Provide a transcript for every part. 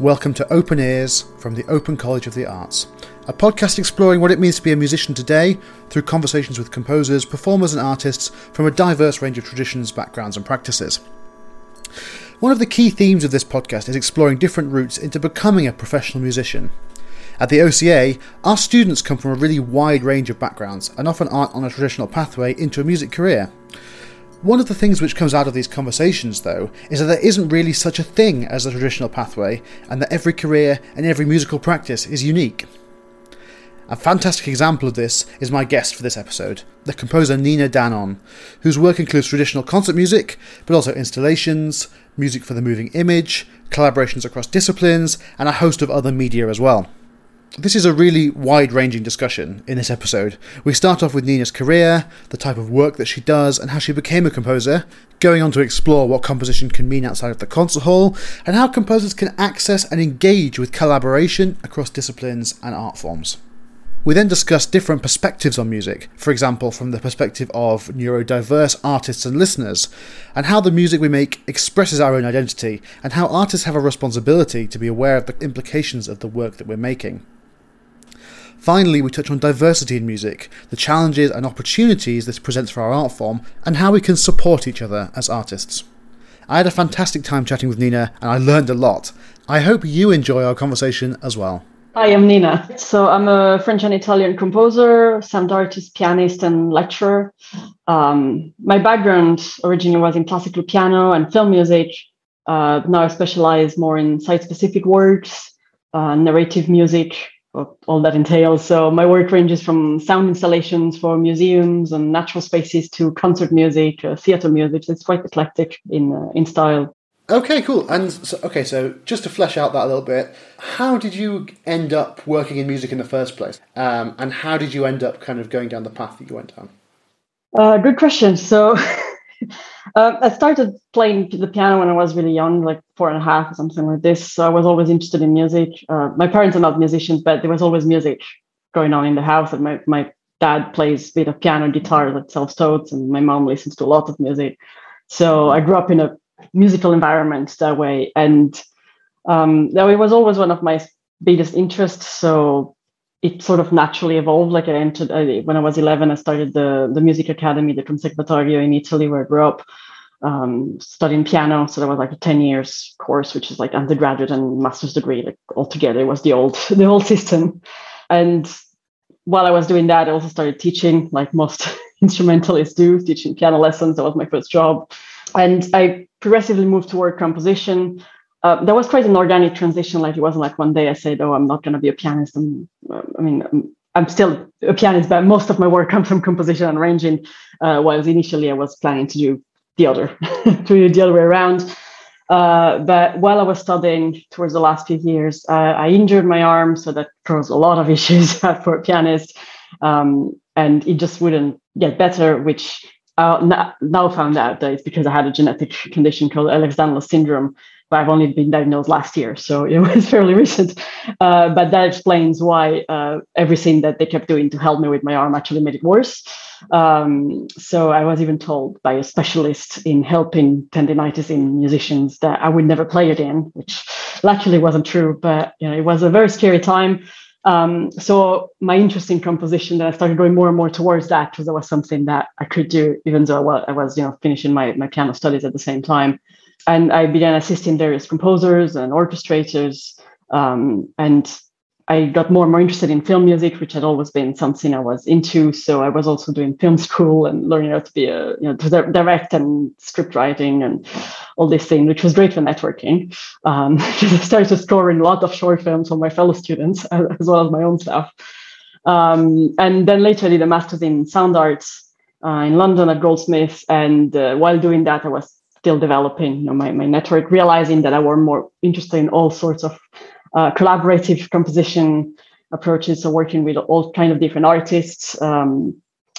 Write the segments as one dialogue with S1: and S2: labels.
S1: Welcome to Open Ears from the Open College of the Arts, a podcast exploring what it means to be a musician today through conversations with composers, performers, and artists from a diverse range of traditions, backgrounds, and practices. One of the key themes of this podcast is exploring different routes into becoming a professional musician. At the OCA, our students come from a really wide range of backgrounds and often aren't on a traditional pathway into a music career. One of the things which comes out of these conversations, though, is that there isn't really such a thing as a traditional pathway, and that every career and every musical practice is unique. A fantastic example of this is my guest for this episode, the composer Nina Danon, whose work includes traditional concert music, but also installations, music for the moving image, collaborations across disciplines, and a host of other media as well. This is a really wide ranging discussion in this episode. We start off with Nina's career, the type of work that she does, and how she became a composer, going on to explore what composition can mean outside of the concert hall, and how composers can access and engage with collaboration across disciplines and art forms. We then discuss different perspectives on music, for example, from the perspective of neurodiverse artists and listeners, and how the music we make expresses our own identity, and how artists have a responsibility to be aware of the implications of the work that we're making. Finally, we touch on diversity in music, the challenges and opportunities this presents for our art form, and how we can support each other as artists. I had a fantastic time chatting with Nina, and I learned a lot. I hope you enjoy our conversation as well.
S2: Hi, I'm Nina. So I'm a French and Italian composer, sound artist, pianist, and lecturer. Um, my background originally was in classical piano and film music. Uh, now I specialize more in site-specific works, uh, narrative music, all that entails. So my work ranges from sound installations for museums and natural spaces to concert music, uh, theater music. It's quite eclectic in uh, in style.
S1: Okay, cool. And so, okay, so just to flesh out that a little bit, how did you end up working in music in the first place? Um, and how did you end up kind of going down the path that you went down?
S2: Uh, good question. So uh, I started playing the piano when I was really young, like four and a half or something like this. So I was always interested in music. Uh, my parents are not musicians, but there was always music going on in the house. And my, my dad plays a bit of piano and guitar, like self-taught, and my mom listens to a lot of music. So I grew up in a musical environment that way. And um, that was always one of my biggest interests. So it sort of naturally evolved. Like I entered I, when I was 11, I started the, the music academy, the Conservatorio in Italy, where I grew up, um, studying piano. So that was like a 10 years course, which is like undergraduate and master's degree, like altogether. It was the old, the old system. And while I was doing that, I also started teaching, like most instrumentalists do, teaching piano lessons. That was my first job. And I progressively moved toward composition. Uh, that was quite an organic transition. Like it wasn't like one day I said, "Oh, I'm not going to be a pianist." I'm, I mean, I'm, I'm, still a pianist, but most of my work comes from composition and arranging. Uh, whilst initially I was planning to do the other, to do the other way around. Uh, but while I was studying towards the last few years, uh, I injured my arm, so that caused a lot of issues for a pianist, um, and it just wouldn't get better, which uh, now found out that it's because I had a genetic condition called Ehlers-Danlos syndrome, but I've only been diagnosed last year, so it was fairly recent. Uh, but that explains why uh, everything that they kept doing to help me with my arm actually made it worse. Um, so I was even told by a specialist in helping tendinitis in musicians that I would never play again, which luckily wasn't true. But you know, it was a very scary time. Um, so my interest in composition, that I started going more and more towards that because that was something that I could do, even though I was, you know, finishing my, my piano studies at the same time. And I began assisting various composers and orchestrators. Um, and I got more and more interested in film music, which had always been something I was into. So I was also doing film school and learning how to be a, you know, to direct and script writing and all these things, which was great for networking. Um, because I started scoring a lot of short films for my fellow students as well as my own stuff. Um, and then later I did a master's in sound arts uh, in London at Goldsmiths. And uh, while doing that, I was still developing you know, my, my network, realizing that I were more interested in all sorts of uh, collaborative composition approaches, so working with all kind of different artists, um,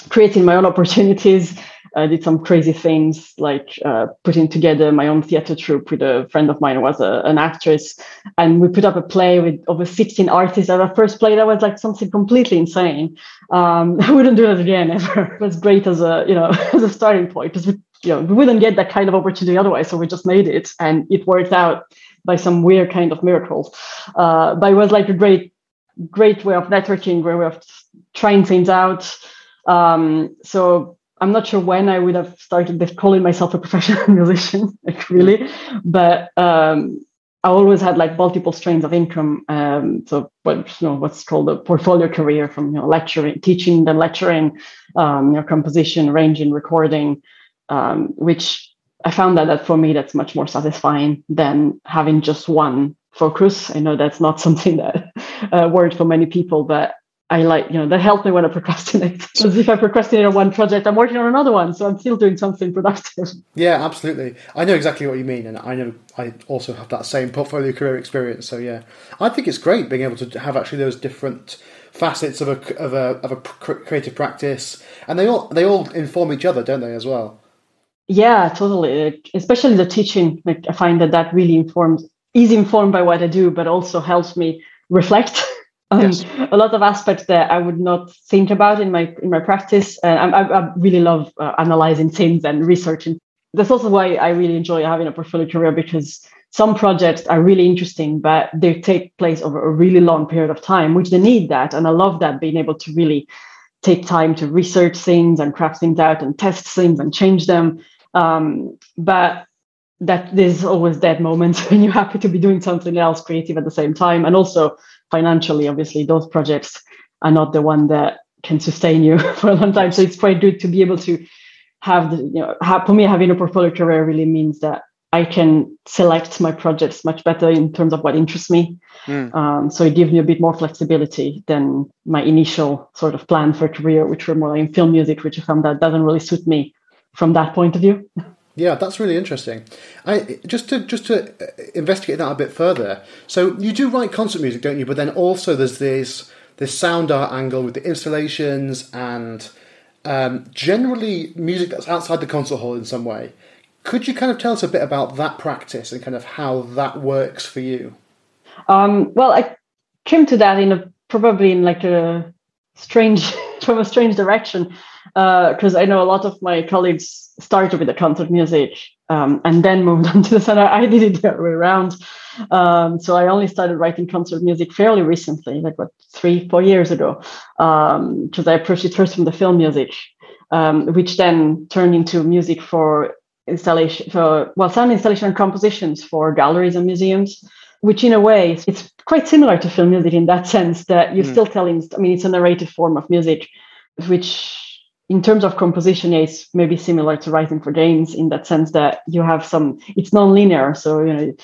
S2: creating my own opportunities. I did some crazy things like uh, putting together my own theater troupe with a friend of mine who was a, an actress, and we put up a play with over 16 artists. At our first play that was like something completely insane. Um, I wouldn't do that again ever. It was great as a you know as a starting point because we you know we wouldn't get that kind of opportunity otherwise. So we just made it, and it worked out by some weird kind of miracles. Uh, but it was like a great, great way of networking, great way of trying things out. Um, so I'm not sure when I would have started calling myself a professional musician, like really, but um, I always had like multiple streams of income. Um, so what you know, what's called a portfolio career from you know lecturing, teaching, then lecturing, um, you know, composition, arranging, recording, um, which I found that that for me that's much more satisfying than having just one focus. I know that's not something that uh, for many people, but I like, you know, that helped me when I procrastinate. Because if I procrastinate on one project, I'm working on another one. So I'm still doing something productive.
S1: Yeah, absolutely. I know exactly what you mean. And I know I also have that same portfolio career experience. So yeah, I think it's great being able to have actually those different facets of a, of a, of a creative practice. And they all, they all inform each other, don't they, as well?
S2: Yeah, totally. Especially the teaching. Like I find that that really informs, is informed by what I do, but also helps me reflect um, yes. a lot of aspects that I would not think about in my in my practice. And I, I really love uh, analyzing things and researching. That's also why I really enjoy having a portfolio career because some projects are really interesting, but they take place over a really long period of time, which they need that. And I love that being able to really take time to research things and craft things out and test things and change them. Um, but that there's always that moment when you're happy to be doing something else creative at the same time. And also financially, obviously, those projects are not the one that can sustain you for a long time. So it's quite good to be able to have the, you know, have, for me, having a portfolio career really means that I can select my projects much better in terms of what interests me. Mm. Um, so it gives me a bit more flexibility than my initial sort of plan for career, which were more like in film music, which I found that doesn't really suit me from that point of view.
S1: Yeah, that's really interesting. I just to just to uh, investigate that a bit further. So you do write concert music, don't you? But then also there's this this sound art angle with the installations and um, generally music that's outside the concert hall in some way. Could you kind of tell us a bit about that practice and kind of how that works for you?
S2: Um, well, I came to that in a probably in like a strange from a strange direction because uh, I know a lot of my colleagues started with the concert music um, and then moved on to the center. I did it the other way around. Um, so I only started writing concert music fairly recently, like what three, four years ago, because um, I approached it first from the film music, um, which then turned into music for installation, for well, sound installation and compositions for galleries and museums. Which, in a way, it's quite similar to film music in that sense that you're mm. still telling. I mean, it's a narrative form of music, which in terms of composition, yeah, it's maybe similar to writing for games in that sense that you have some, it's non-linear. So, you know,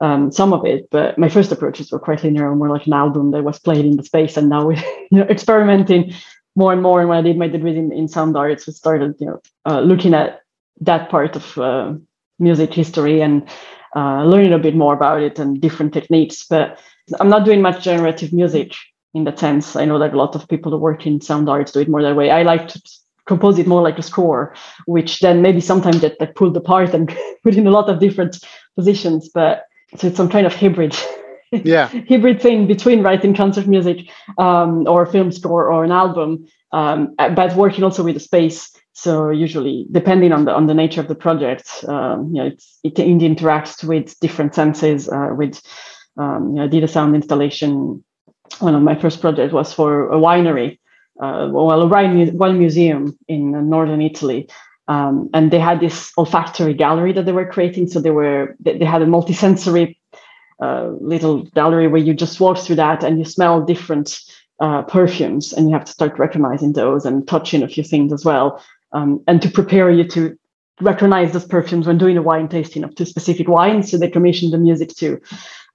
S2: um, some of it, but my first approaches were quite linear, more like an album that was played in the space. And now we're, you know, experimenting more and more. And when I did my degree in, in sound arts, we started, you know, uh, looking at that part of uh, music history and uh, learning a bit more about it and different techniques. But I'm not doing much generative music in that sense. I know that a lot of people who work in sound arts do it more that way. I like to compose it more like a score, which then maybe sometimes get like pulled apart and put in a lot of different positions. But so it's some kind of hybrid.
S1: Yeah.
S2: hybrid thing between writing concert music um, or a film score or an album, um, but working also with the space. So usually, depending on the on the nature of the project, um, you know, it's, it, it interacts with different senses. Uh, with um, you know, I did a sound installation. One of my first projects was for a winery, uh, well, a wine museum in northern Italy. Um, and they had this olfactory gallery that they were creating. So they were they had a multisensory uh, little gallery where you just walk through that and you smell different uh, perfumes, and you have to start recognizing those and touching a few things as well, um, and to prepare you to recognize those perfumes when doing a wine tasting of two specific wines. So they commissioned the music to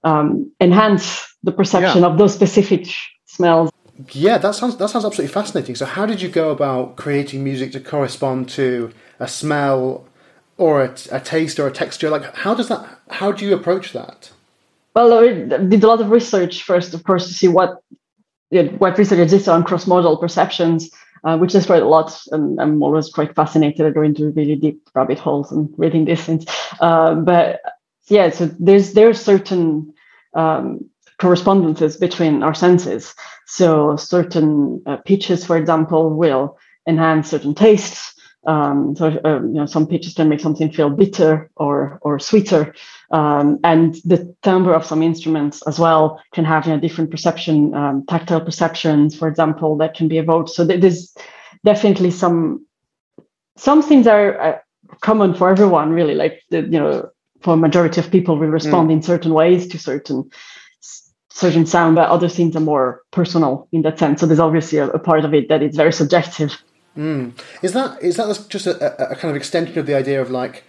S2: um, enhance the perception yeah. of those specific smells.
S1: Yeah, that sounds that sounds absolutely fascinating. So, how did you go about creating music to correspond to a smell or a, a taste or a texture? Like, how does that? How do you approach that?
S2: Well, I did a lot of research first, of course, to see what what research exists on cross-modal perceptions, uh, which is quite a lot, and I'm always quite fascinated. I go into really deep rabbit holes and reading these things. Uh, but yeah, so there's there's certain um, correspondences between our senses. So certain uh, pitches, for example, will enhance certain tastes. Um, so uh, you know, some pitches can make something feel bitter or or sweeter, um, and the timbre of some instruments as well can have you know, different perception, um, tactile perceptions, for example, that can be evoked. So there's definitely some some things are uh, common for everyone, really. Like the, you know, for a majority of people, we respond mm. in certain ways to certain certain sound, but other things are more personal in that sense. So there's obviously a, a part of it that is very subjective.
S1: Mm. Is that is that just a, a, kind of extension of the idea of like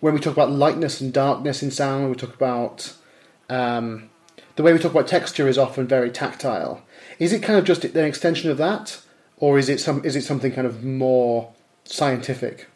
S1: when we talk about lightness and darkness in sound, we talk about um, the way we talk about texture is often very tactile. Is it kind of just an extension of that, or is it some is it something kind of more scientific?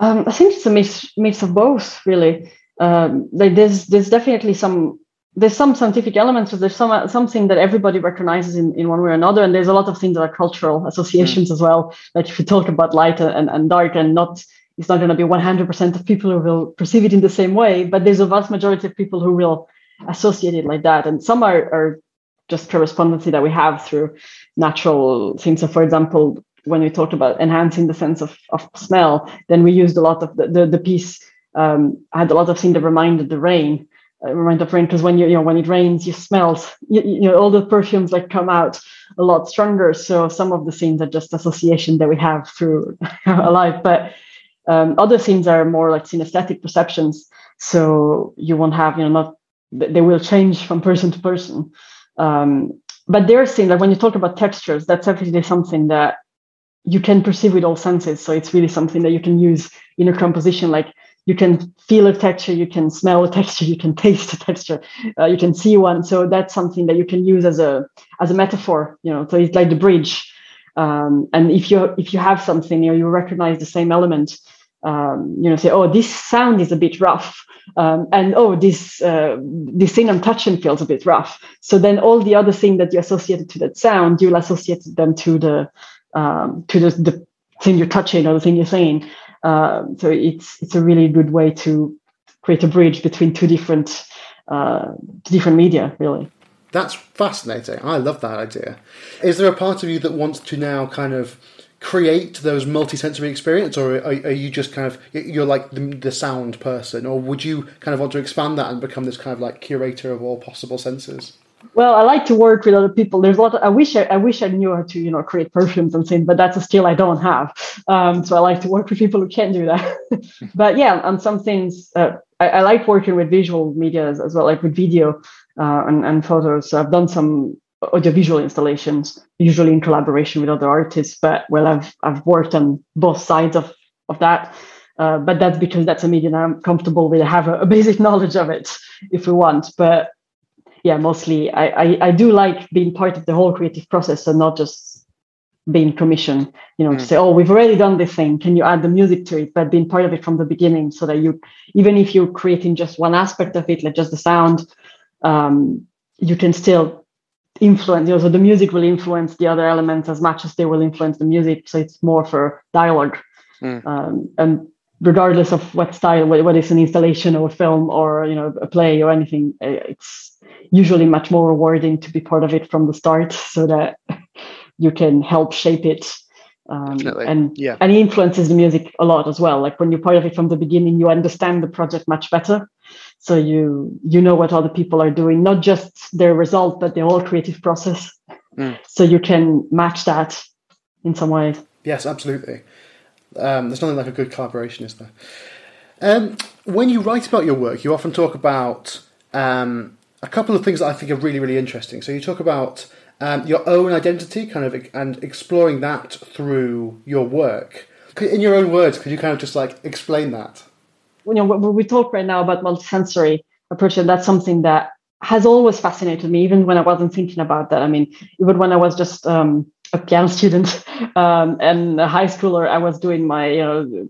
S2: Um, I think it's a mix mix of both, really. Um, like there's there's definitely some there's some scientific elements, but there's some something that everybody recognizes in, in one way or another. And there's a lot of things that are cultural associations mm. as well. Like if you talk about light and, and dark and not it's not going to be 100% of people who will perceive it in the same way, but there's a vast majority of people who will associate it like that. And some are, are just correspondency that we have through natural things. So, for example, when we talked about enhancing the sense of, of smell, then we used a lot of the, the, the piece um, had a lot of things that reminded the rain remind of rain because when you, you know when it rains you smell you, you, know all the perfumes like come out a lot stronger. So some of the scenes are just association that we have through our life. But um, other scenes are more like synesthetic perceptions. So you won't have you know not they will change from person to person. Um, but there scenes like when you talk about textures that's definitely something that you can perceive with all senses. So it's really something that you can use in a composition like you can feel a texture, you can smell a texture, you can taste a texture, uh, you can see one. So that's something that you can use as a as a metaphor. You know, so it's like the bridge. Um, and if you if you have something, you know, you recognize the same element. Um, you know, say, oh, this sound is a bit rough, um, and oh, this uh, this thing I'm touching feels a bit rough. So then all the other thing that you associated to that sound, you'll associate them to the um, to the, the thing you're touching or the thing you're saying. Um, so it's it's a really good way to create a bridge between two different uh, different media, really.
S1: That's fascinating. I love that idea. Is there a part of you that wants to now kind of create those multi-sensory experience, or are, are you just kind of you're like the, the, sound person, or would you kind of want to expand that and become this kind of like curator of all possible senses?
S2: Well, I like to work with other people. There's a lot. Of, I wish I, I wish I knew how to you know create perfumes and things, but that's a skill I don't have. Um, so I like to work with people who can do that. but yeah, on some things, uh, I, I, like working with visual media as, as well, like with video uh, and, and photos. So I've done some audiovisual installations, usually in collaboration with other artists. But well, I've I've worked on both sides of of that. Uh, but that's because that's a medium I'm comfortable with. I have a, a basic knowledge of it if we want. But yeah, mostly I, I, I do like being part of the whole creative process and not just being commissioned, you know, mm. to say, oh, we've already done this thing. Can you add the music to it? But being part of it from the beginning so that you, even if you're creating just one aspect of it, like just the sound, um, you can still influence, you know, so the music will influence the other elements as much as they will influence the music. So it's more for dialogue. Mm. Um, and regardless of what style, whether it's an installation or a film or, you know, a play or anything, it's, usually much more rewarding to be part of it from the start so that you can help shape it um, and yeah. and it influences the music a lot as well. Like when you're part of it from the beginning you understand the project much better. So you you know what other people are doing not just their result but the whole creative process. Mm. so you can match that in some ways
S1: yes absolutely. Um, there's nothing like a good collaboration is there? Um, when you write about your work you often talk about um, a couple of things that I think are really, really interesting. So you talk about um, your own identity, kind of, and exploring that through your work. In your own words, could you kind of just like explain that?
S2: You know, we talk right now about multisensory approach, and that's something that has always fascinated me, even when I wasn't thinking about that. I mean, even when I was just um, a piano student um, and a high schooler, I was doing my you know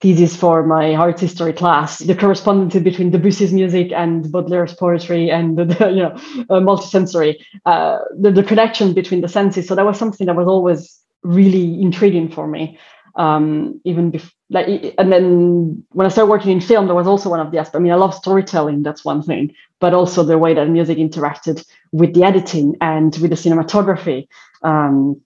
S2: thesis for my art history class, the correspondence between Debussy's music and Baudelaire's poetry and the, the you know uh, multisensory, uh, the, the connection between the senses. So that was something that was always really intriguing for me. Um, even before, like, and then when I started working in film, there was also one of the aspects. I mean, I love storytelling, that's one thing, but also the way that music interacted with the editing and with the cinematography, um,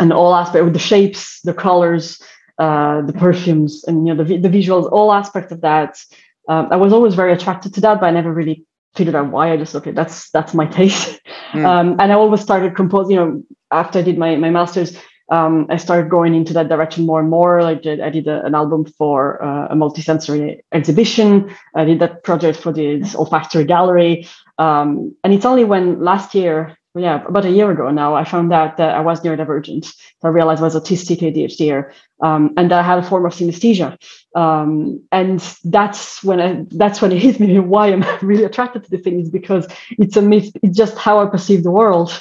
S2: and all aspects with the shapes, the colors, uh, the perfumes, and you know the the visuals, all aspects of that. Um, I was always very attracted to that, but I never really figured out why. I just okay, that's that's my taste. Mm. Um, and I always started composing. You know, after I did my my masters, um, I started going into that direction more and more. Like I did a, an album for uh, a multisensory exhibition. I did that project for this olfactory gallery. Um, and it's only when last year, yeah, about a year ago now, I found out that I was neurodivergent. I realized I was autistic ADHD, um, and that I had a form of synesthesia. Um, and that's when I, that's when it hit me why I'm really attracted to the thing is because it's a myth, it's just how I perceive the world.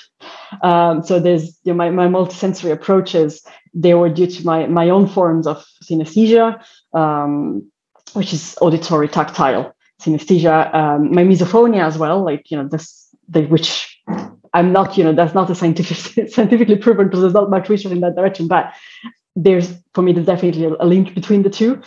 S2: Um, so there's you know, my, my multisensory approaches, they were due to my, my own forms of synesthesia, um, which is auditory tactile synesthesia, um, my misophonia as well, like, you know, this, the, which I'm not, you know, that's not a scientific, scientifically proven because there's not much research in that direction, but there's, for me, there's definitely a, link between the two.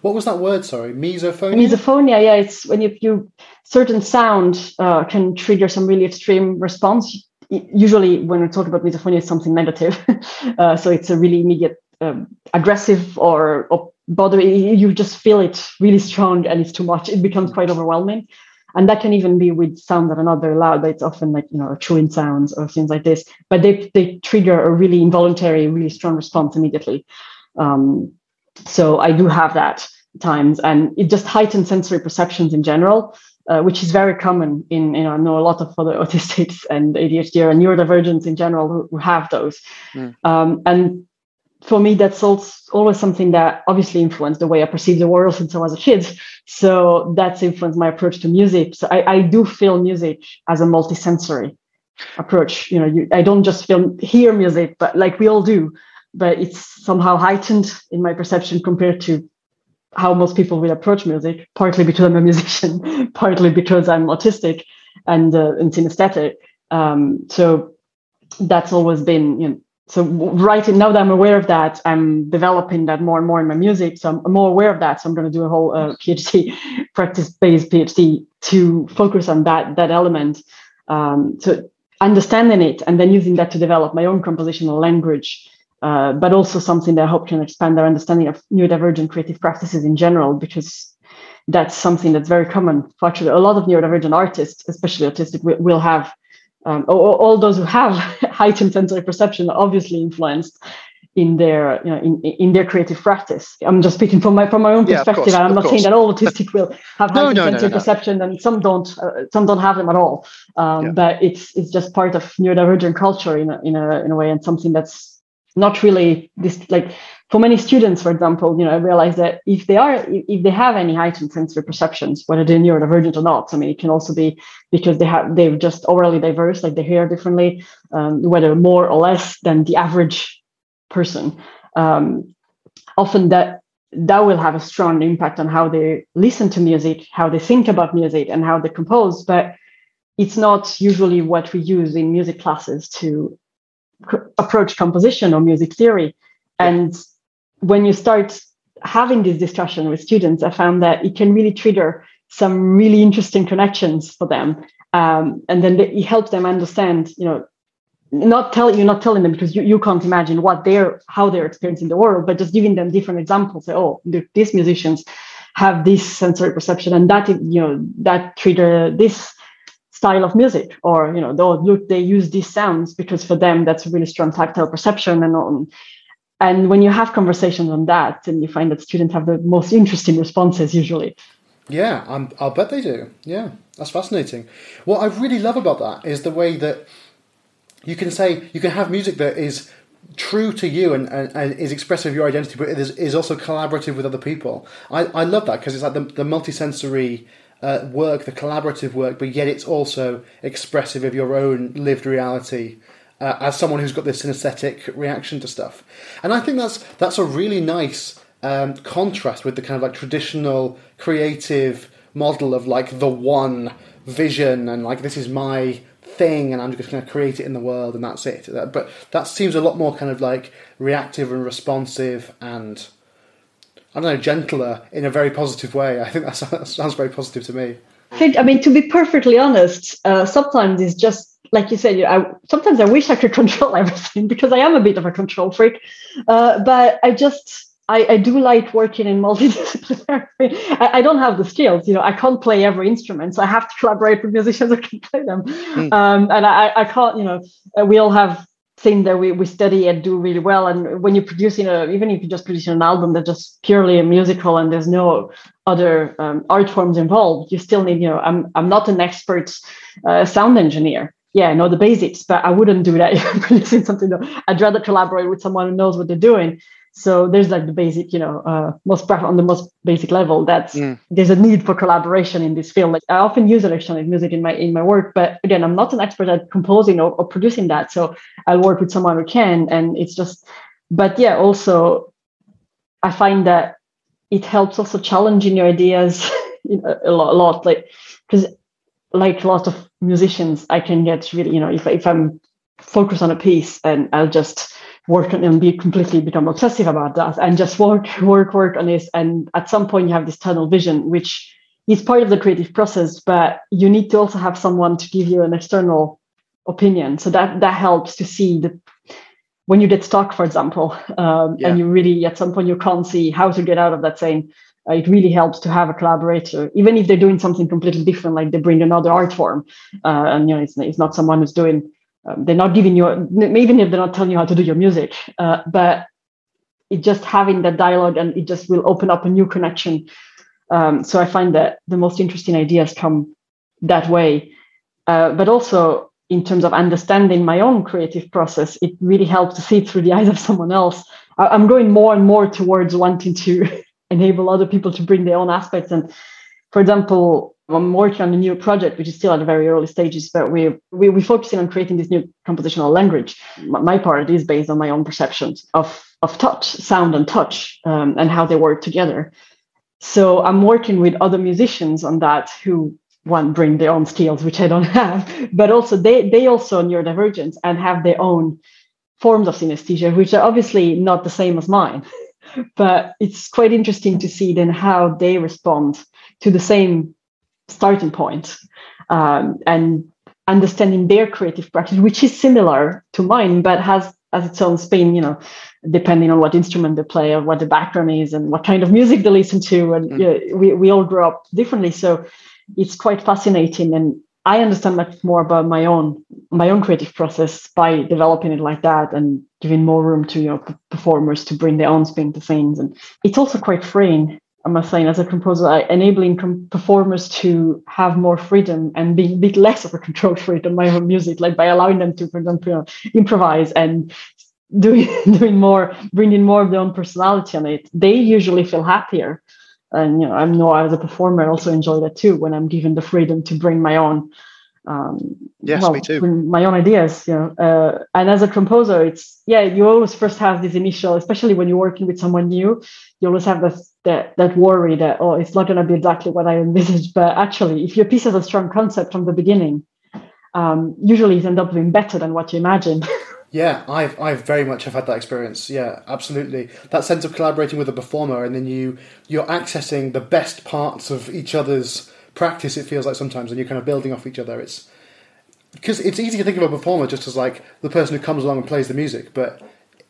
S1: What was that word? Sorry, misophonia.
S2: Misophonia, yeah, it's when you, you certain sound uh, can trigger some really extreme response. Usually, when we talk about misophonia, it's something negative. uh, so it's a really immediate, um, aggressive or, or bother you just feel it really strong and it's too much it becomes quite overwhelming and that can even be with sounds that are not very loud but it's often like you know chewing sounds or things like this but they they trigger a really involuntary really strong response immediately um, so i do have that times and it just heightens sensory perceptions in general uh, which is very common in, you know, I know a lot of other autistics and ADHD and neurodivergents in general who, who have those. Mm. Um, and for me, that's always something that obviously influenced the way I perceive the world since I was a kid. So that's influenced my approach to music. So I, I do feel music as a multisensory approach. You know, you, I don't just feel hear music, but like we all do, but it's somehow heightened in my perception compared to how most people will approach music. Partly because I'm a musician, partly because I'm autistic and uh, and synesthetic. Um, so that's always been you know so right now that I'm aware of that, I'm developing that more and more in my music. So I'm more aware of that. So I'm going to do a whole uh, PhD, practice-based PhD, to focus on that that element. Um, so understanding it and then using that to develop my own compositional language, uh, but also something that I hope can expand our understanding of neurodivergent creative practices in general, because that's something that's very common. Actually, a lot of neurodivergent artists, especially autistic, will have um, all, all, those who have heightened sensory perception are obviously influenced in their you know in, in their creative practice. I'm just speaking from my from my own perspective, yeah, course, I'm not course. saying that all autistic will have heightened no, no, sensory no, perception, and some don't uh, some don't have them at all. Um, yeah. But it's it's just part of neurodivergent culture in a, in a in a way, and something that's not really this like for many students, for example, you know, I realize that if they are, if they have any heightened sensory perceptions, whether they're neurodivergent or not, I mean, it can also be because they have they're just aurally diverse, like they hear differently, um, whether more or less than the average person. Um, often that that will have a strong impact on how they listen to music, how they think about music, and how they compose. But it's not usually what we use in music classes to approach composition or music theory. And when you start having this discussion with students, I found that it can really trigger some really interesting connections for them. Um, and then it helps them understand, you know, not telling you not telling them because you, you can't imagine what they're how they're experiencing the world, but just giving them different examples. Say, oh, these musicians have this sensory perception, and that you know that trigger this style of music, or you know, oh, look, they use these sounds because for them that's a really strong tactile perception, and on and when you have conversations on that, and you find that students have the most interesting responses usually.
S1: Yeah, I'm, I'll bet they do. Yeah, that's fascinating. What I really love about that is the way that you can say you can have music that is true to you and, and, and is expressive of your identity, but it is, is also collaborative with other people. I, I love that because it's like the, the multisensory uh, work, the collaborative work, but yet it's also expressive of your own lived reality uh, as someone who's got this synesthetic reaction to stuff. And I think that's that's a really nice um, contrast with the kind of like traditional creative model of like the one vision and like this is my thing and I'm just going to create it in the world and that's it. But that seems a lot more kind of like reactive and responsive and I don't know gentler in a very positive way. I think that sounds very positive to me.
S2: I think I mean to be perfectly honest, uh, sometimes it's just like you said, I, sometimes I wish I could control everything because I am a bit of a control freak. Uh, but I just I, I, do like working in multidisciplinary. I, I, don't have the skills, you know. I can't play every instrument, so I have to collaborate with musicians who can play them. Mm. Um, and I, I can't, you know. Uh, we all have things that we, we study and do really well. And when you're producing a, even if you're just producing an album that's just purely a musical and there's no other um, art forms involved, you still need, you know. I'm I'm not an expert uh, sound engineer. Yeah, I know the basics, but I wouldn't do that if I'm producing something. Though. I'd rather collaborate with someone who knows what they're doing so there's like the basic you know uh, most on the most basic level that's mm. there's a need for collaboration in this field like i often use electronic music in my in my work but again i'm not an expert at composing or, or producing that so i'll work with someone who can and it's just but yeah also i find that it helps also challenging your ideas a, lot, a lot like because like a lot of musicians i can get really you know if, if i'm focused on a piece and i'll just work on and be completely become obsessive about that and just work, work, work on this. And at some point, you have this tunnel vision, which is part of the creative process, but you need to also have someone to give you an external opinion. So that that helps to see that when you get stuck, for example, um, yeah. and you really at some point you can't see how to get out of that saying. Uh, it really helps to have a collaborator, even if they're doing something completely different, like they bring another art form, uh, and you know it's, it's not someone who's doing um, they're not giving you even if they're not telling you how to do your music uh, but it just having that dialogue and it just will open up a new connection. Um, so i find that the most interesting ideas come that way. Uh, but also in terms of understanding my own creative process it really helps to see through the eyes of someone else. I'm going more and more towards wanting to enable other people to bring their own aspects and for example I'm working on a new project, which is still at the very early stages, but we, we, we're focusing on creating this new compositional language. My part is based on my own perceptions of, of touch, sound and touch, um, and how they work together. So I'm working with other musicians on that who one bring their own skills, which I don't have, but also they, they also neurodivergent and have their own forms of synesthesia, which are obviously not the same as mine. but it's quite interesting to see then how they respond to the same starting point um, and understanding their creative practice, which is similar to mine, but has has its own spin, you know, depending on what instrument they play or what the background is and what kind of music they listen to. And mm. you know, we, we all grow up differently. So it's quite fascinating. And I understand much more about my own my own creative process by developing it like that and giving more room to you know performers to bring their own spin to things. And it's also quite freeing I must say, as a composer, enabling com- performers to have more freedom and be a bit less of a control freak on my own music, like by allowing them to, for example, improvise and doing doing more, bringing more of their own personality on it. They usually feel happier, and you know, I know as a performer, I also enjoy that too when I'm given the freedom to bring my own
S1: um, yes, well, me too.
S2: My own ideas, you know. Uh, and as a composer, it's yeah, you always first have this initial, especially when you're working with someone new, you always have this that that worry that oh, it's not going to be exactly what I envisaged. But actually, if your piece has a strong concept from the beginning, um, usually it ends up being better than what you imagined.
S1: Yeah, I've I've very much have had that experience. Yeah, absolutely. That sense of collaborating with a performer, and then you you're accessing the best parts of each other's practice. It feels like sometimes, and you're kind of building off each other. It's because it's easy to think of a performer just as like the person who comes along and plays the music, but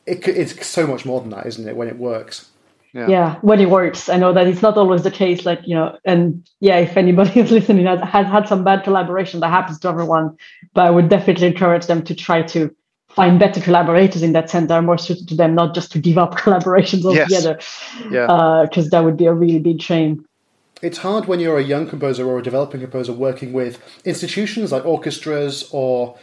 S1: it, it's so much more than that, isn't it? When it works.
S2: Yeah. yeah. when it works. I know that it's not always the case. Like you know, and yeah, if anybody is listening has, has had some bad collaboration, that happens to everyone. But I would definitely encourage them to try to find better collaborators in that sense that are more suited to them, not just to give up collaborations altogether. Yes. Yeah, because uh, that would be a really big shame
S1: it's hard when you're a young composer or a developing composer working with institutions like orchestras or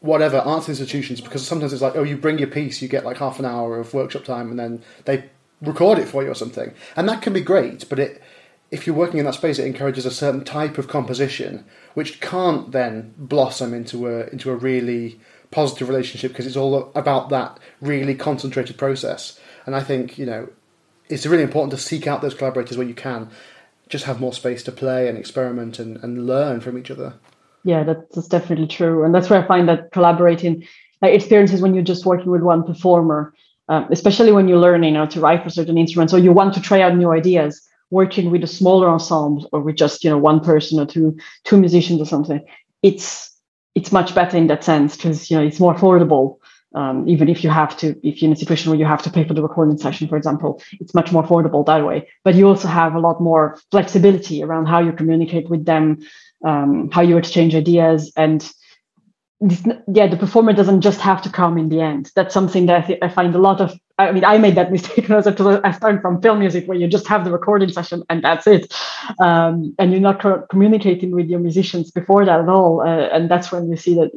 S1: whatever arts institutions because sometimes it's like oh you bring your piece you get like half an hour of workshop time and then they record it for you or something and that can be great but it if you're working in that space it encourages a certain type of composition which can't then blossom into a into a really positive relationship because it's all about that really concentrated process and i think you know it's really important to seek out those collaborators when you can just have more space to play and experiment and, and learn from each other.
S2: Yeah, that's definitely true. And that's where I find that collaborating like experiences when you're just working with one performer, um, especially when you're learning how to write for certain instruments or you want to try out new ideas, working with a smaller ensemble or with just, you know, one person or two, two musicians or something. It's it's much better in that sense because you know it's more affordable. Um, even if you have to, if you're in a situation where you have to pay for the recording session, for example, it's much more affordable that way. But you also have a lot more flexibility around how you communicate with them, um, how you exchange ideas, and this, yeah, the performer doesn't just have to come in the end. That's something that I, th- I find a lot of. I mean, I made that mistake when I started from film music, where you just have the recording session and that's it, um, and you're not co- communicating with your musicians before that at all. Uh, and that's when you see that.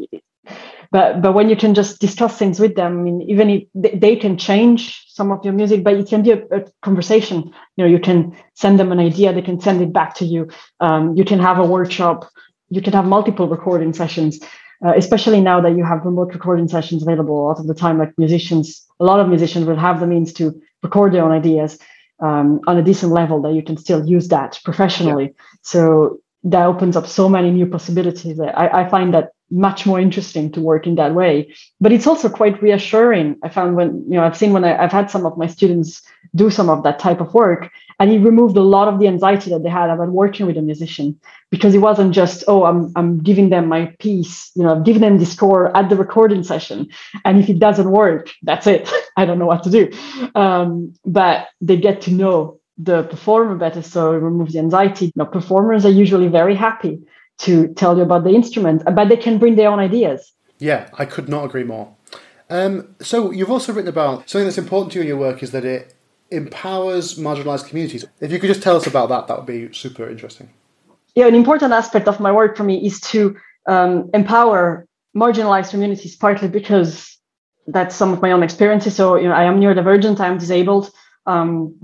S2: But but when you can just discuss things with them, I mean, even if they can change some of your music, but it can be a, a conversation. You know, you can send them an idea, they can send it back to you. Um, you can have a workshop. You can have multiple recording sessions uh, especially now that you have remote recording sessions available a lot of the time like musicians a lot of musicians will have the means to record their own ideas um, on a decent level that you can still use that professionally yeah. so that opens up so many new possibilities I, I find that much more interesting to work in that way but it's also quite reassuring i found when you know i've seen when I, i've had some of my students do some of that type of work. And he removed a lot of the anxiety that they had about working with a musician because it wasn't just oh i'm i'm giving them my piece you know I'm giving them the score at the recording session. And if it doesn't work that's it. I don't know what to do. Um, but they get to know the performer better so it removes the anxiety. You know, performers are usually very happy to tell you about the instrument, but they can bring their own ideas.
S1: Yeah, I could not agree more. Um, so you've also written about something that's important to you in your work is that it empowers marginalized communities. If you could just tell us about that, that would be super interesting.
S2: Yeah, an important aspect of my work for me is to um, empower marginalized communities, partly because that's some of my own experiences. So, you know, I am neurodivergent, I am disabled, um,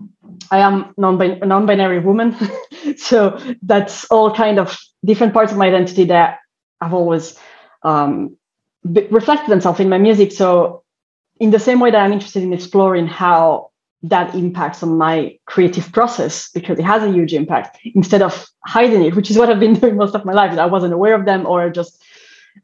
S2: I am non non-binary woman, so that's all kind of different parts of my identity that I've always um, reflected themselves in my music. So, in the same way that I'm interested in exploring how that impacts on my creative process because it has a huge impact instead of hiding it, which is what I've been doing most of my life. I wasn't aware of them or just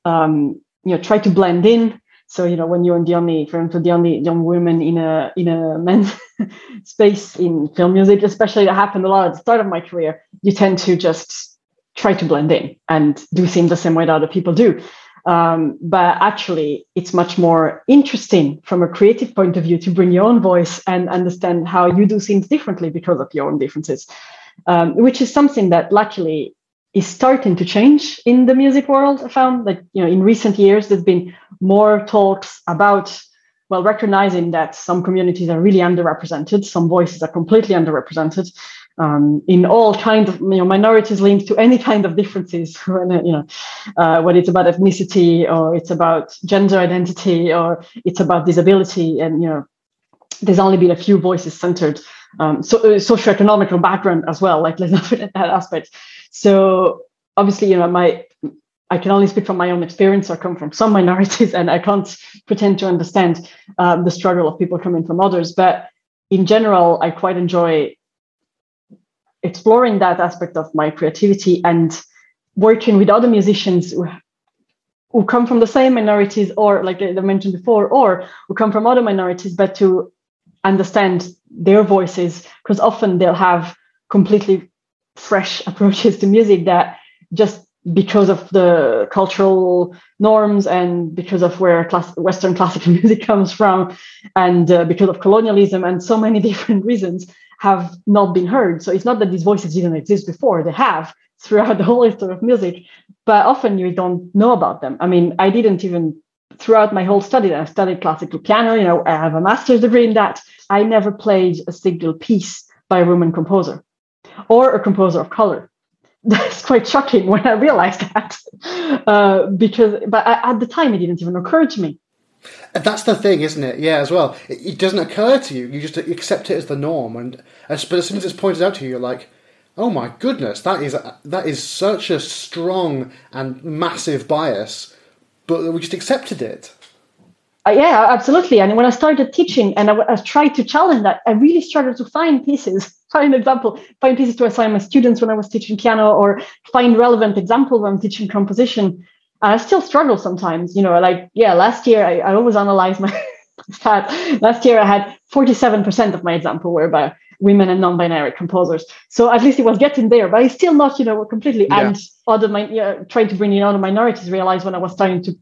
S2: um, you know try to blend in. So you know when you're the only, for example, the only young woman in a in a men's space in film music, especially that happened a lot at the start of my career, you tend to just try to blend in and do things the same way that other people do. Um, but actually, it's much more interesting from a creative point of view to bring your own voice and understand how you do things differently because of your own differences, um, which is something that luckily is starting to change in the music world. I found that you know in recent years there's been more talks about well recognizing that some communities are really underrepresented, some voices are completely underrepresented, um, in all kinds of you know, minorities linked to any kind of differences, when you know, uh, whether it's about ethnicity or it's about gender identity or it's about disability. And, you know, there's only been a few voices centered. Um, so, uh, background as well, like let's not forget that aspect. So obviously, you know, my I can only speak from my own experience. I come from some minorities, and I can't pretend to understand um, the struggle of people coming from others. But in general, I quite enjoy exploring that aspect of my creativity and working with other musicians who, who come from the same minorities or like I mentioned before or who come from other minorities but to understand their voices because often they'll have completely fresh approaches to music that just because of the cultural norms and because of where class- Western classical music comes from, and uh, because of colonialism and so many different reasons, have not been heard. So it's not that these voices didn't exist before, they have throughout the whole history of music, but often you don't know about them. I mean, I didn't even throughout my whole study, I studied classical piano, you know, I have a master's degree in that. I never played a single piece by a woman composer or a composer of color. That's quite shocking when I realized that, uh, because but I, at the time it didn't even occur to me.
S1: That's the thing, isn't it? Yeah, as well. It, it, doesn't occur to you. You just accept it as the norm, and as, but as soon as it's pointed out to you, you're like, "Oh my goodness, that is that is such a strong and massive bias," but we just accepted it.
S2: Uh, yeah, absolutely. And when I started teaching and I, I, tried to challenge that, I really struggled to find pieces, find example, find pieces to assign my students when I was teaching piano, or find relevant example when I'm teaching composition. I still struggle sometimes, you know, like, yeah, last year I, I always analyze my stats. Last year I had 47% of my example were by women and non-binary composers. So at least it was getting there, but it's still not, you know, completely. Yeah. And other, you know, trying to bring in other minorities. Realized when I was starting to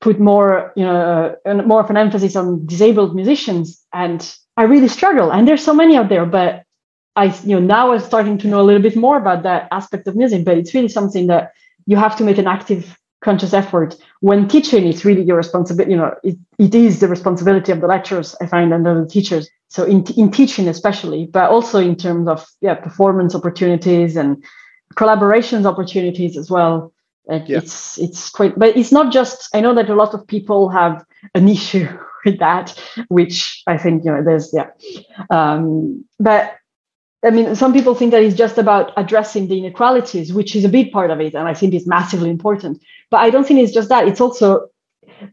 S2: put more, you know, uh, more of an emphasis on disabled musicians, and I really struggle. And there's so many out there, but I, you know, now I'm starting to know a little bit more about that aspect of music. But it's really something that you have to make an active conscious effort when teaching it's really your responsibility you know it, it is the responsibility of the lecturers i find and the teachers. So in, in teaching especially but also in terms of yeah performance opportunities and collaborations opportunities as well. Like yeah. it's it's quite but it's not just i know that a lot of people have an issue with that which i think you know there's yeah. Um but I mean, some people think that it's just about addressing the inequalities, which is a big part of it, and I think it's massively important. But I don't think it's just that. It's also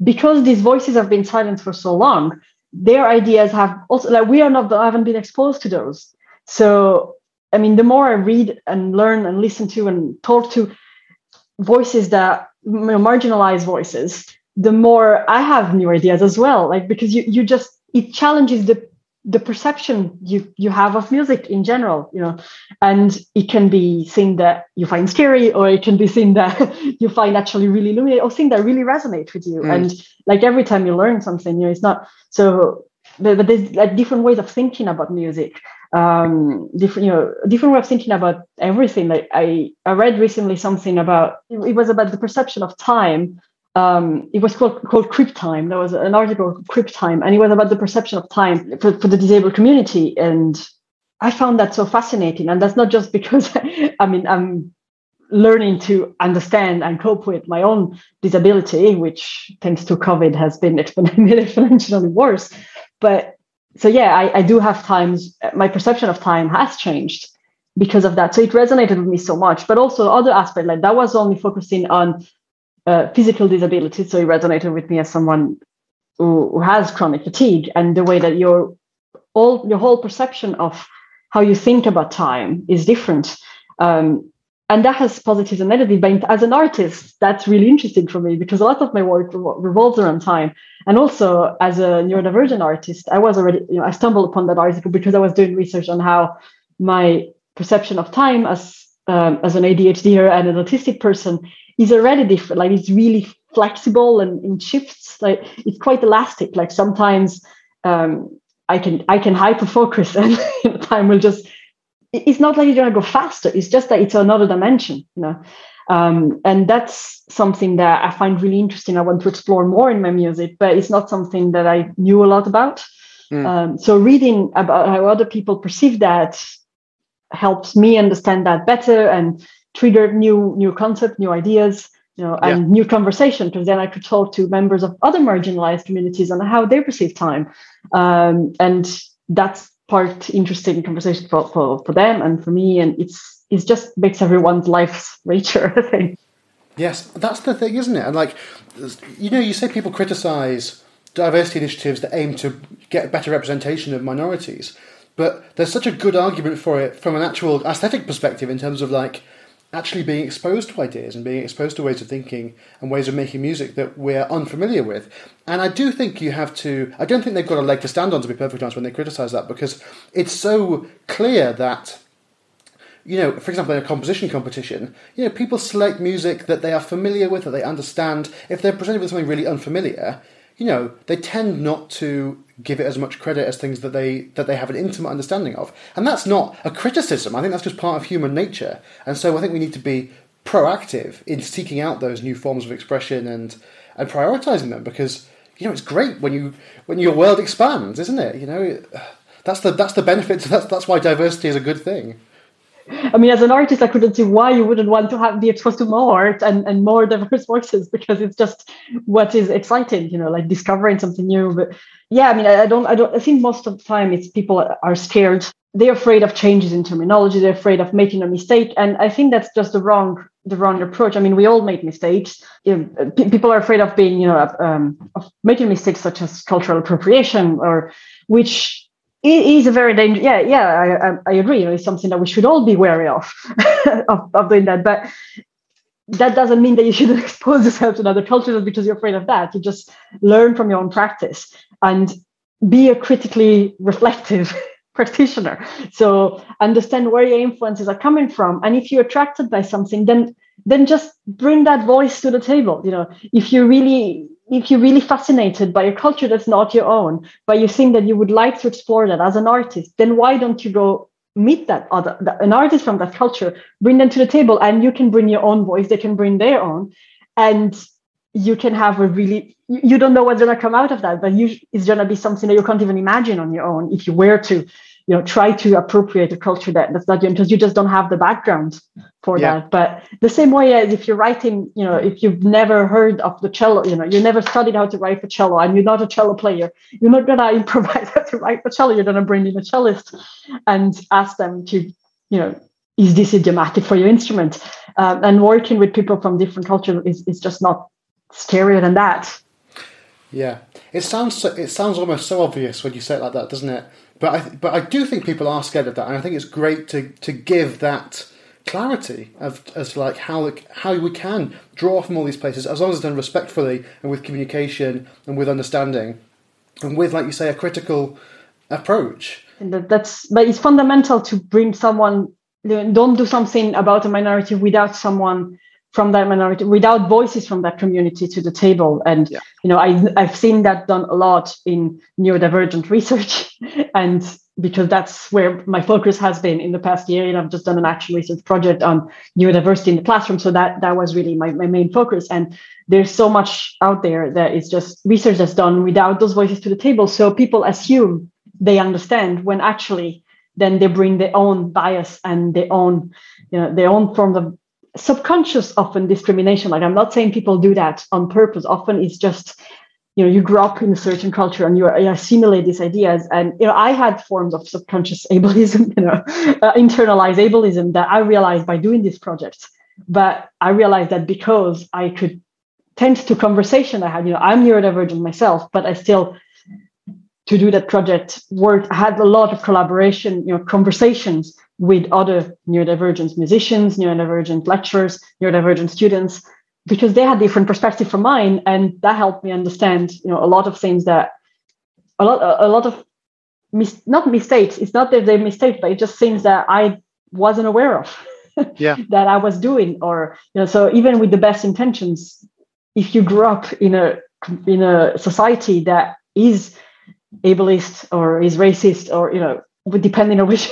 S2: because these voices have been silent for so long, their ideas have also like we are not haven't been exposed to those. So I mean, the more I read and learn and listen to and talk to voices that you know, marginalized voices, the more I have new ideas as well. Like because you you just it challenges the the perception you you have of music in general you know and it can be seen that you find scary or it can be seen that you find actually really illuminating or thing that really resonate with you. Mm. and like every time you learn something you know it's not so but there's like different ways of thinking about music. Um different you know different way of thinking about everything. Like i i read recently something about it was about the perception of time um, it was called, called Crip Time. There was an article Crip Time, and it was about the perception of time for, for the disabled community. And I found that so fascinating. And that's not just because, I mean, I'm learning to understand and cope with my own disability, which thanks to COVID has been exponentially worse. But so, yeah, I, I do have times, my perception of time has changed because of that. So it resonated with me so much. But also other aspect, like that was only focusing on uh, physical disability. So it resonated with me as someone who, who has chronic fatigue and the way that your all your whole perception of how you think about time is different. Um, and that has positives and negatives. But as an artist, that's really interesting for me because a lot of my work revolves around time. And also, as a neurodivergent artist, I was already, you know, I stumbled upon that article because I was doing research on how my perception of time as um, as an ADHD and an autistic person is already different. Like it's really flexible and in shifts. Like it's quite elastic. Like sometimes um, I can I can hyper focus and time will just. It's not like you're gonna go faster. It's just that it's another dimension, you know. Um, and that's something that I find really interesting. I want to explore more in my music, but it's not something that I knew a lot about. Mm. Um, so reading about how other people perceive that helps me understand that better and triggered new new concept, new ideas, you know, and yeah. new conversation because then I could talk to members of other marginalized communities on how they perceive time, um, and that's part interesting conversation for, for for them and for me, and it's it just makes everyone's life richer. I think.
S1: Yes, that's the thing, isn't it? And like, you know, you say people criticize diversity initiatives that aim to get better representation of minorities, but there's such a good argument for it from an actual aesthetic perspective in terms of like actually being exposed to ideas and being exposed to ways of thinking and ways of making music that we're unfamiliar with. And I do think you have to, I don't think they've got a leg to stand on, to be perfectly honest, when they criticise that, because it's so clear that. You know, for example, in a composition competition, you know, people select music that they are familiar with, that they understand. If they're presented with something really unfamiliar, you know, they tend not to give it as much credit as things that they that they have an intimate understanding of. And that's not a criticism. I think that's just part of human nature. And so I think we need to be proactive in seeking out those new forms of expression and and prioritizing them because you know it's great when you when your world expands, isn't it? You know, that's the that's the benefit. That's that's why diversity is a good thing.
S2: I mean, as an artist, I couldn't see why you wouldn't want to have be exposed to more art and, and more diverse voices because it's just what is exciting, you know, like discovering something new. But yeah, I mean, I, don't, I don't, I think most of the time it's people are scared. They're afraid of changes in terminology. They're afraid of making a mistake, and I think that's just the wrong, the wrong approach. I mean, we all make mistakes. You know, p- people are afraid of being, you know, um, of making mistakes such as cultural appropriation or which it is a very dangerous. Yeah, yeah, I, I, agree. It's something that we should all be wary of, of, of doing that. But that doesn't mean that you shouldn't expose yourself to other cultures because you're afraid of that. You just learn from your own practice and be a critically reflective practitioner. So understand where your influences are coming from. And if you're attracted by something, then then just bring that voice to the table. You know, if you really if you're really fascinated by a culture that's not your own, but you think that you would like to explore that as an artist, then why don't you go meet that other an artist from that culture, bring them to the table, and you can bring your own voice, they can bring their own, and you can have a really you don't know what's going to come out of that but you, it's going to be something that you can't even imagine on your own if you were to you know try to appropriate a culture that that's not your because you just don't have the background for yeah. that. But the same way as if you're writing you know if you've never heard of the cello you know you never studied how to write for cello and you're not a cello player you're not going to improvise how to write for cello. You're going to bring in a cellist and ask them to you know is this idiomatic for your instrument? Um, and working with people from different cultures is, is just not scarier than that.
S1: Yeah. It sounds so, it sounds almost so obvious when you say it like that doesn't it but I but I do think people are scared of that, and I think it's great to to give that clarity of as like how how we can draw from all these places as long as it's done respectfully and with communication and with understanding and with like you say a critical approach.
S2: And that's but it's fundamental to bring someone. Don't do something about a minority without someone from that minority without voices from that community to the table. And yeah. you know I, i've seen that done a lot in neurodivergent research. And because that's where my focus has been in the past year and i've just done an action research project on neurodiversity in the classroom. So that that was really my, my main focus. And there's so much out there that is just research that's done without those voices to the table. So people assume they understand when actually then they bring their own bias and their own you know their own forms of subconscious often discrimination. Like i'm not saying people do that on purpose. Often it's just you know you grow up in a certain culture and you, you assimilate these ideas. And you know i had forms of subconscious ableism you know uh, internalized ableism that i realized by doing this project but i realized that because i could tend to conversation i had you know i'm neurodivergent myself but i still to do that project worked had a lot of collaboration you know conversations with other neurodivergent musicians, neurodivergent lecturers, neurodivergent students, because they had different perspective from mine, and that helped me understand, you know, a lot of things that a lot, a lot of mis- not mistakes. It's not that they're mistakes, but it's just things that I wasn't aware of.
S1: yeah.
S2: that I was doing, or you know, so even with the best intentions, if you grew up in a in a society that is ableist or is racist, or you know, depending on which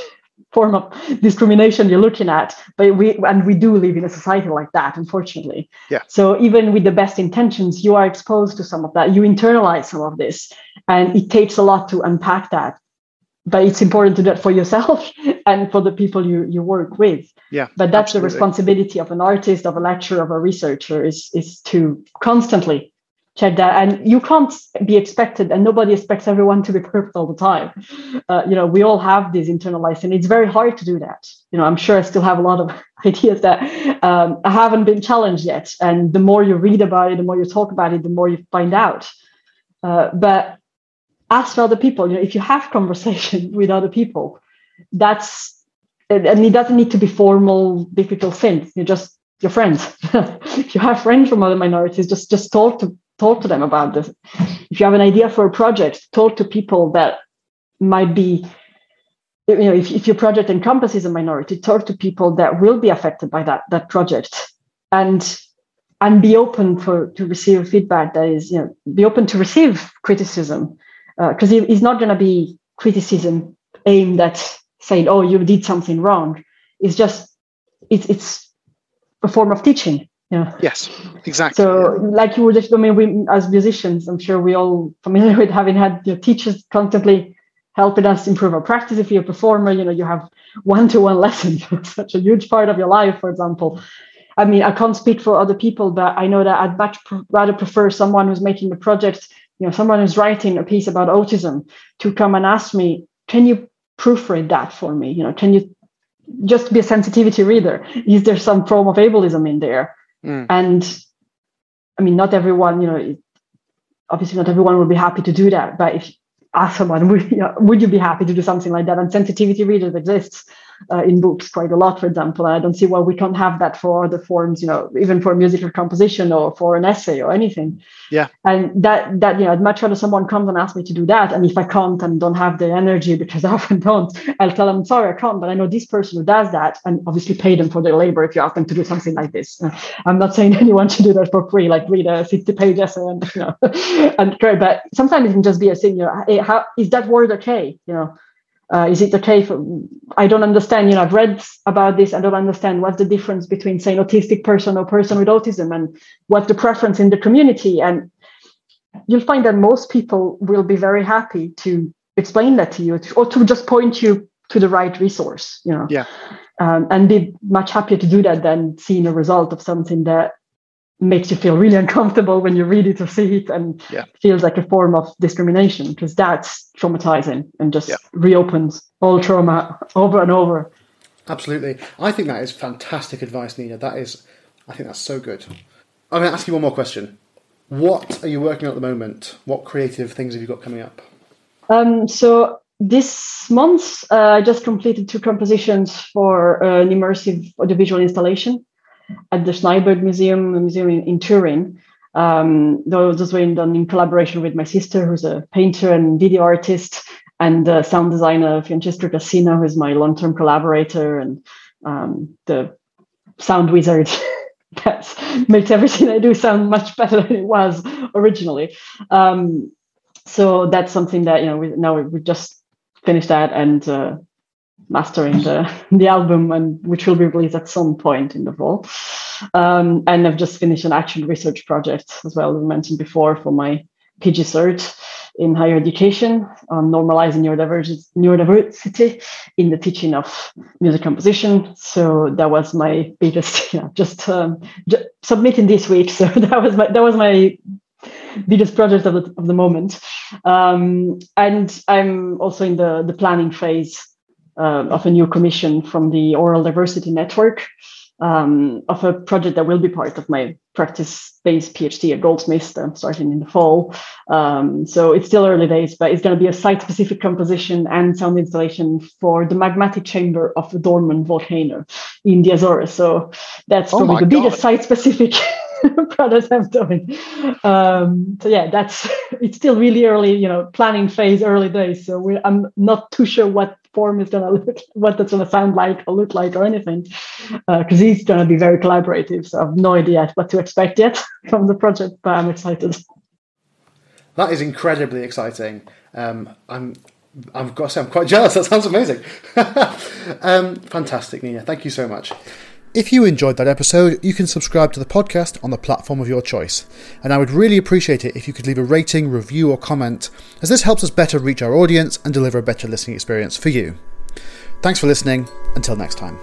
S2: form of discrimination you're looking at but we and we do live in a society like that unfortunately.
S1: Yeah.
S2: So even with the best intentions you are exposed to some of that. You internalize some of this and it takes a lot to unpack that. But it's important to do that for yourself and for the people you you work with.
S1: Yeah
S2: but that's absolutely. the responsibility of an artist of a lecturer of a researcher is is to constantly check that. And you can't be expected and nobody expects everyone to be perfect all the time. Uh, you know we all have these internalized and it's very hard to do that. You know i'm sure i still have a lot of ideas that um, i haven't been challenged yet. And the more you read about it the more you talk about it the more you find out. Uh, but ask other people. You know if you have conversation with other people that's and it doesn't need to be formal difficult things. You just your friends. If you have friends from other minorities just just talk to talk to them about this. If you have an idea for a project, talk to people that might be, you know, if, if your project encompasses a minority, talk to people that will be affected by that, that project and and be open for to receive feedback that is, you know, be open to receive criticism. Because uh, it's not going to be criticism aimed at saying, oh, you did something wrong. It's just it's it's a form of teaching yeah.
S1: Yes exactly.
S2: So like you were just i mean we as musicians i'm sure we all familiar with having had your teachers constantly helping us improve our practice. If you're a performer you know you have one-to-one lessons such a huge part of your life for example. I mean i can't speak for other people but i know that i'd much rather prefer someone who's making a project you know someone who's writing a piece about autism to come and ask me can you proofread that for me? You know can you just be a sensitivity reader? Is there some form of ableism in there Mm. And I mean, not everyone, you know, obviously not everyone will be happy to do that. But if ask someone, would you, know, would you be happy to do something like that? And sensitivity readers exists. Uh, in books quite a lot, for example. I don't see why we can't have that for other forms, you know, even for musical composition or for an essay or anything.
S1: Yeah.
S2: And that that you know, I'd much rather someone comes and asks me to do that. And if I can't and don't have the energy, because I often don't, I'll tell them, sorry, I can't, but I know this person who does that, and obviously pay them for their labor if you ask them to do something like this. I'm not saying anyone should do that for free, like read a 50 page essay and you know and great. But sometimes it can just be a thing, you know, hey, how is that word okay? You know, uh, is it okay for i don't understand you know i've read about this i don't understand what's the difference between say an autistic person or person with autism and what's the preference in the community. And you'll find that most people will be very happy to explain that to you or to just point you to the right resource you know.
S1: Yeah.
S2: Um, and be much happier to do that than seeing a result of something that makes you feel really uncomfortable when you read it or see it and
S1: yeah.
S2: feels like a form of discrimination because that's traumatizing and just
S1: yeah.
S2: reopens all trauma over and over.
S1: Absolutely. I think that is fantastic advice, Nina. That is, I think that's so good. I'm going to ask you one more question. What are you working on at the moment? What creative things have you got coming up?
S2: Um, so this month, uh, I just completed two compositions for an immersive audiovisual installation at the Schneeberg Museum, a museum in, in Turin. Um, those were done in collaboration with my sister, who's a painter and video artist, and the sound designer Francesco Cassina, who's my long-term collaborator and um, the sound wizard that makes everything I do sound much better than it was originally. Um, so that's something that you know we now we just finished that and uh, mastering the, the album and which will be released at some point in the fall. Um, and I've just finished an action research project as well, as I mentioned before, for my PG cert in higher education on normalizing neurodiversity, neurodiversity in the teaching of music composition. So that was my biggest, yeah, just, um, just submitting this week. So that was my that was my biggest project of the, of the moment. Um, and I'm also in the, the planning phase uh, of a new commission from the Aural Diversity Network um, of a project that will be part of my practice-based PhD at Goldsmiths that I'm starting in the fall. Um, so it's still early days, but it's going to be a site-specific composition and sound installation for the magmatic chamber of the dormant volcano in the Azores. So that's
S1: Oh
S2: probably the biggest site-specific project I'm doing. Um, so yeah, that's it's still really early, you know, planning phase, early days. So I'm not too sure what form is going to look, what that's going to sound like or look like or anything, because he's going to be very collaborative. So I have no idea what to expect yet from the project, but I'm excited.
S1: That is incredibly exciting. Um, I'm, I've got to say, I'm quite jealous. That sounds amazing. um, fantastic, Nina. Thank you so much. If you enjoyed that episode, you can subscribe to the podcast on the platform of your choice. And I would really appreciate it if you could leave a rating, review, or comment, as this helps us better reach our audience and deliver a better listening experience for you. Thanks for listening. Until next time.